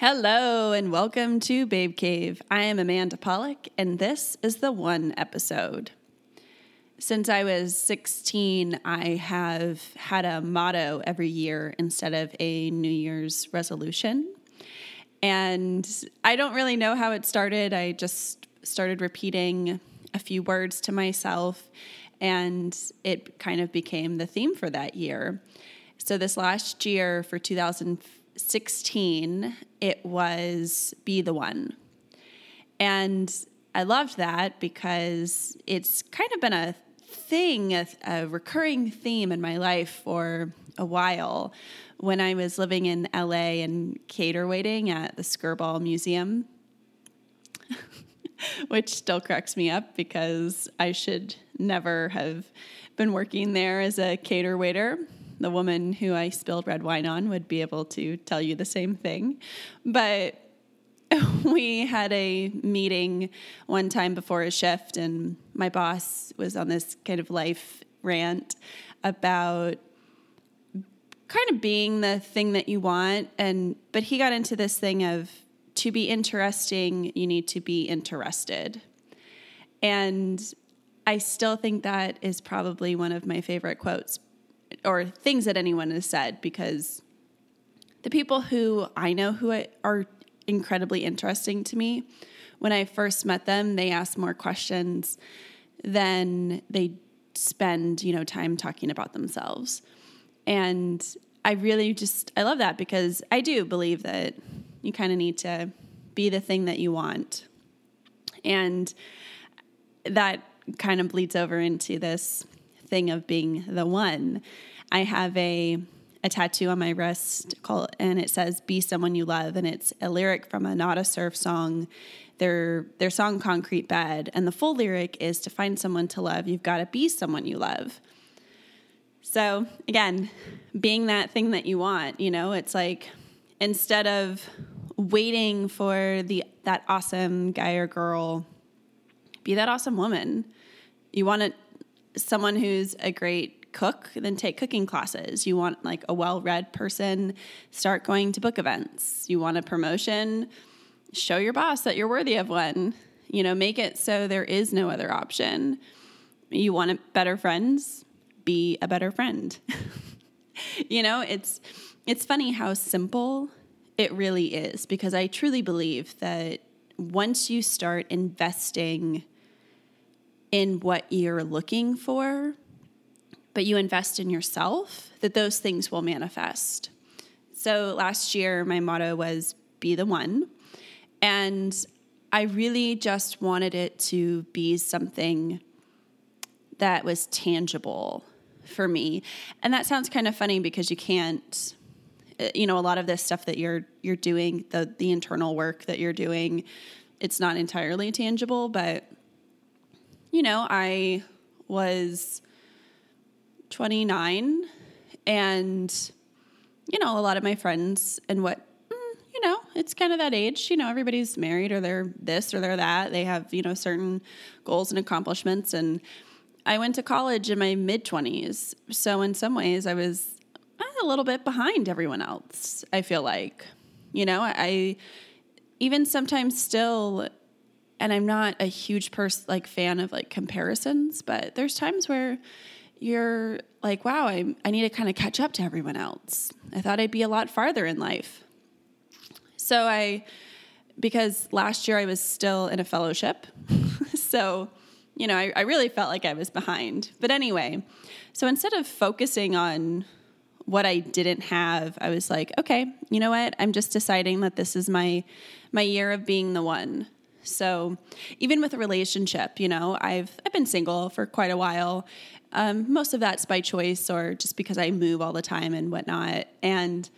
Hello and welcome to Babe Cave. I am Amanda Polick, and this is the one episode. Since I was 16, I have had a motto every year instead of a New Year's resolution. And I don't really know how it started. I just started repeating a few words to myself, and it kind of became the theme for that year. So, this last year for 2015, 16, it was Be the One. And I loved that because it's kind of been a thing, a, a, recurring theme in my life for a while. When I was living in LA and cater waiting at the Skirball Museum, which still cracks me up because I should never have been working there as a cater waiter the woman who I spilled red wine on would be able to tell you the same thing. But we had a meeting one time before a shift, and my boss was on this kind of life rant about kind of being the thing that you want and but he got into this thing of to be interesting you need to be interested and i still think that is probably one of my favorite quotes or things that anyone has said because the people who I know who are incredibly interesting to me, when I first met them, they ask more questions than they spend, you know, time talking about themselves. And I really just I love that because I do believe that you kind of need to be the thing that you want. And that kind of bleeds over into this thing of being the one. I have a a tattoo on my wrist called and it says be someone you love and it's a lyric from a Nada Surf song. Their their song concrete bed and the full lyric is to find someone to love you've got to be someone you love. So again being that thing that you want you know it's like instead of waiting for the that awesome guy or girl be that awesome woman. You want to someone who's a great cook, then take cooking classes. You want like a well read person, start going to book events. You want a promotion, show your boss that you're worthy of one. You know, make it so there is no other option. You want better friends, be a better friend. you know, it's it's funny how simple it really is because I truly believe that once you start investing in what you're looking for, but you invest in yourself, that those things will manifest. So last year, my motto was be the one. And I really just wanted it to be something that was tangible for me. And that sounds kind of funny because you can't uh, you know a lot of this stuff that you're you're doing the the internal work that you're doing it's not entirely tangible but you know, I was 29 and you know, a lot of my friends and what mm, you know, it's kind of that age. You know, everybody's married or they're this or they're that. They have, you know, certain goals and accomplishments. And I went to college in my mid 20s. So, in some ways, I was a little bit behind everyone else, I feel like. You know, I even sometimes still and I'm not a huge person like fan of like comparisons, but there's times where you're like, wow, I, I need to kind of catch up to everyone else. I thought I'd be a lot farther in life. So I, because last year I was still in a fellowship. so, you know, I, I really felt like I was behind. But anyway, so instead of focusing on what I didn't have, I was like, okay, you know what? I'm just deciding that this is my my year of being the one. So even with a relationship, you know, I've I've been single for quite a while. Um, most of that's by choice or just because I move all the time and whatnot. And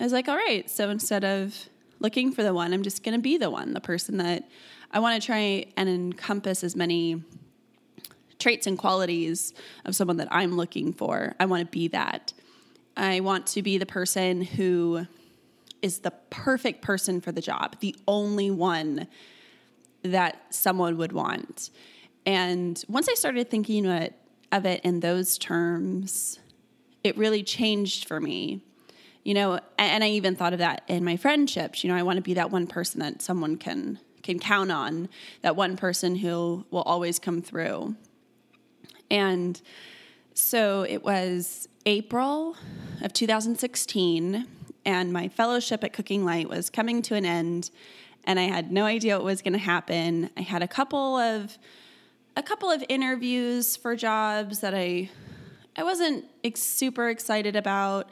I was like, all right, so instead of looking for the one, I'm just to be the one, the person that I want to try and encompass as many traits and qualities of someone that I'm looking for. I want to be that. I want to be the person who is the perfect person for the job, the only one that someone would want. And once I started thinking of it in those terms, it really changed for me you know, and I even thought of that in my friendships. You know, I want to be that one person that someone can can count on, that one person who will always come through. And so it was April of 2016, and my fellowship at Cooking Light was coming to an end, and I had no idea what was going to happen. I had a couple of a couple of interviews for jobs that I I wasn't super excited about,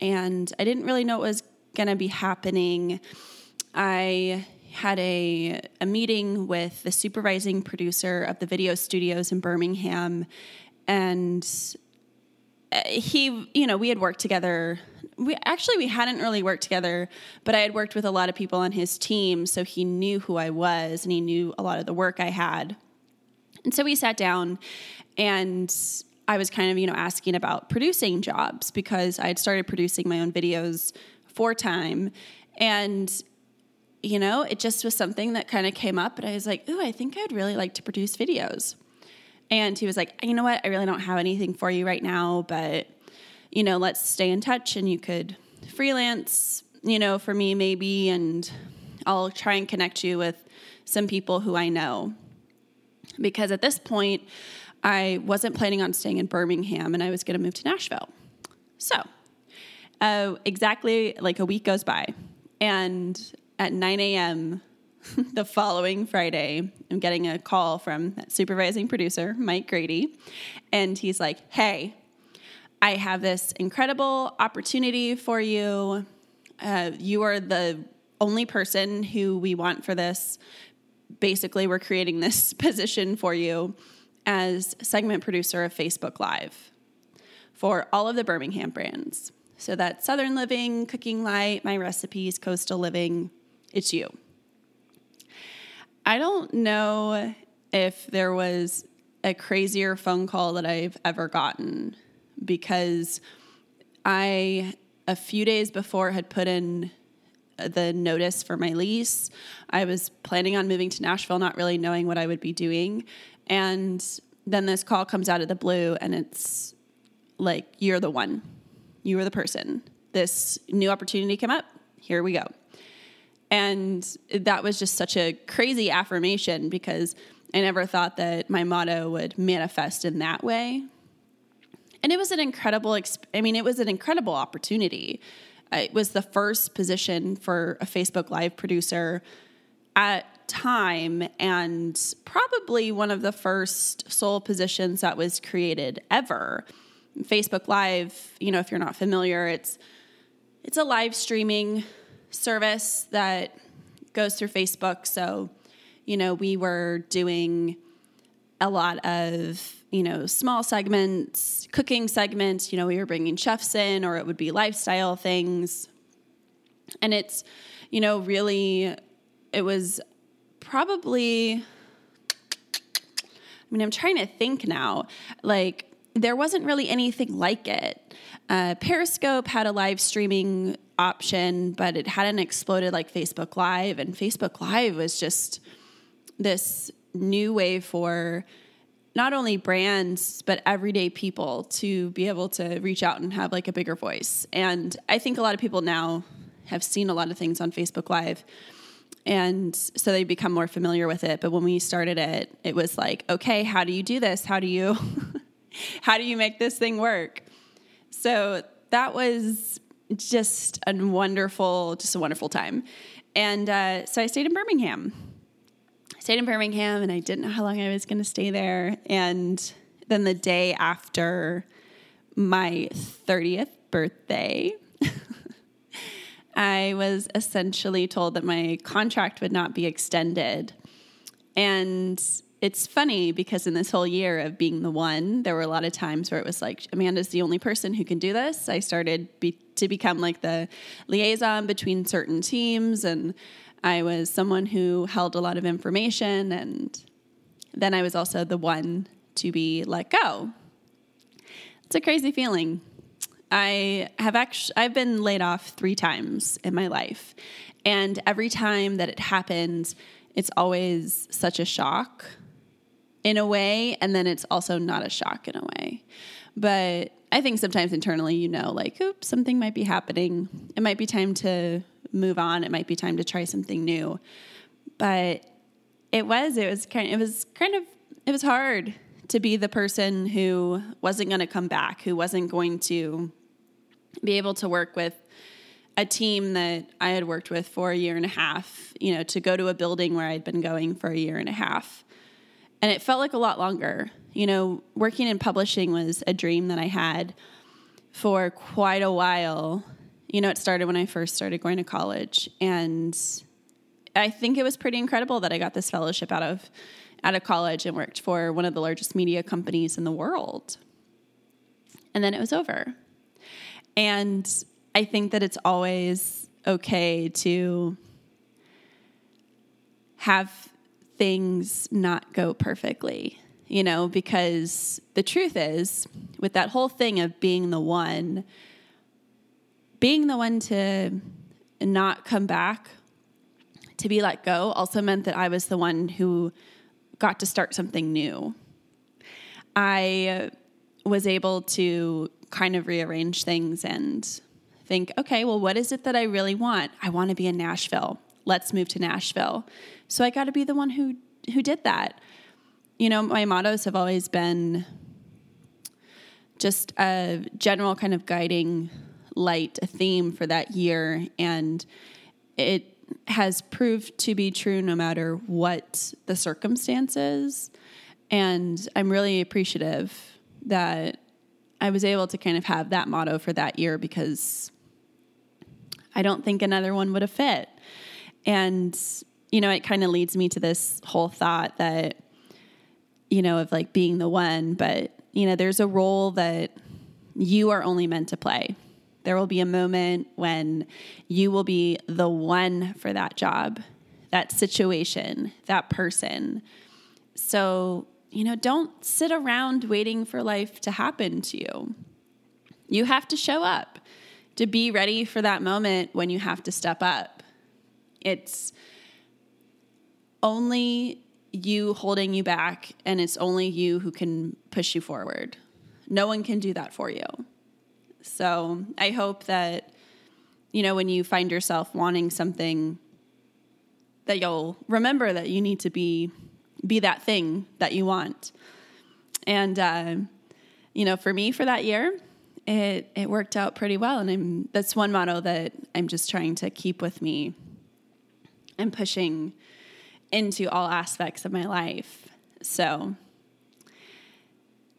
and I didn't really know what was going to be happening. I had a, a meeting with the supervising producer of the video studios in Birmingham, and Uh, he, you know, we had worked together. We actually we hadn't really worked together, but I had worked with a lot of people on his team, so he knew who I was and he knew a lot of the work I had. And so we sat down and I was kind of, you know, asking about producing jobs because I had started producing my own videos for time. And, you know, it just was something that kind of came up. And I was like, ooh, I think I'd really like to produce videos. And he was like, you know what? I really don't have anything for you right now, but, you know, let's stay in touch and you could freelance, you know, for me maybe. And I'll try and connect you with some people who I know. Because at this point, I wasn't planning on staying in Birmingham and I was going to move to Nashville. So, uh, exactly like a week goes by, and at 9 a.m. the following Friday, I'm getting a call from that supervising producer, Mike Grady, and he's like, Hey, I have this incredible opportunity for you. Uh, you are the only person who we want for this. Basically, we're creating this position for you as segment producer of Facebook Live for all of the Birmingham brands. So that's Southern Living, Cooking Light, My Recipes, Coastal Living. It's you. I don't know if there was a crazier phone call that I've ever gotten because I, a few days before, had put in the notice for my lease. I was planning on moving to Nashville, not really knowing what I would be doing. And then this call comes out of the blue and it's like, you're the one. You are the person. This new opportunity came up. Here we go. And that was just such a crazy affirmation because I never thought that my motto would manifest in that way. And it was an incredible, I mean, it was an incredible opportunity. Uh, it was the first position for a Facebook Live producer at time and probably one of the first sole positions that was created ever. Facebook Live, you know, if you're not familiar, it's it's a live streaming service that goes through Facebook. So, you know, we were doing a lot of, you know, small segments, cooking segments, you know, we were bringing chefs in or it would be lifestyle things. And it's, you know, really it was probably I mean, I'm trying to think now. Like, there wasn't really anything like it. Uh, Periscope had a live streaming option, but it hadn't exploded like Facebook Live. And Facebook Live was just this new way for not only brands, but everyday people to be able to reach out and have like a bigger voice. And I think a lot of people now have seen a lot of things on Facebook Live and so they become more familiar with it but when we started it it was like okay how do you do this how do you how do you make this thing work? So that was just a wonderful just a wonderful time. And uh, so i stayed in birmingham. I stayed in birmingham and i didn't know how long i was going to stay there. And then the day after my 30th birthday I was essentially told that my contract would not be extended. And it's funny because in this whole year of being the one, there were a lot of times where it was like, Amanda's the only person who can do this. I started be- to become like the liaison between certain teams, and I was someone who held a lot of information. And then I was also the one to be let go. It's a crazy feeling. I have actually I've been laid off 3 times in my life. And every time that it happens, it's always such a shock. In a way, and then it's also not a shock in a way. But I think sometimes internally, you know, like, oops, something might be happening. It might be time to move on. It might be time to try something new. But it was, it was kind, it was kind of, it was hard to be the person who wasn't going to come back, who wasn't going to be able to work with a team that I had worked with for a year and a half, you know, to go to a building where I'd been going for a year and a half. And it felt like a lot longer. You know, working in publishing was a dream that I had for quite a while. You know, it started when I first started going to college. And I think it was pretty incredible that I got this fellowship out of out of college and worked for one of the largest media companies in the world. And then it was over. And I think that it's always okay to have things not go perfectly, you know, because the truth is, with that whole thing of being the one, being the one to not come back, to be let go, also meant that I was the one who got to start something new. I was able to kind of rearrange things and think, okay, well, what is it that I really want? I want to be in Nashville. Let's move to Nashville. So I got to be the one who who did that. You know, my mottos have always been just a general kind of guiding light, a theme for that year, and it has proved to be true no matter what the circumstances. And I'm really appreciative that I was able to kind of have that motto for that year because I don't think another one would have fit. And, you know, it kind of leads me to this whole thought that, you know, of like being the one, but, you know, there's a role that you are only meant to play. There will be a moment when you will be the one for that job, that situation, that person. So, you know, don't sit around waiting for life to happen to you. You have to show up to be ready for that moment when you have to step up. It's only you holding you back, and it's only you who can push you forward. No one can do that for you. So I hope that, you know, when you find yourself wanting something, that you'll remember that you need to be be that thing that you want. And uh, you know, for me, for that year, it it worked out pretty well, and I'm that's one motto that I'm just trying to keep with me and pushing into all aspects of my life. So,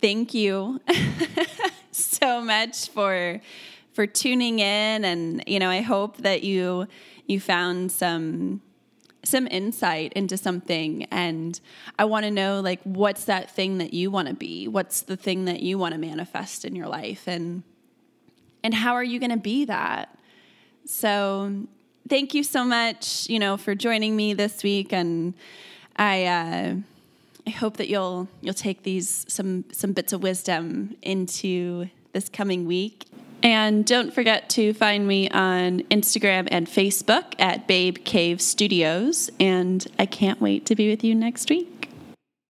thank you so much for for tuning in, and you know, I hope that you you found some some insight into something. And i want to know like what's that thing that you want to be? What's the thing that you want to manifest in your life? And and how are you going to be that? So thank you so much you know for joining me this week and i uh i hope that you'll you'll take these some some bits of wisdom into this coming week and don't forget to find me on Instagram and Facebook at Babe Cave Studios. And I can't wait to be with you next week.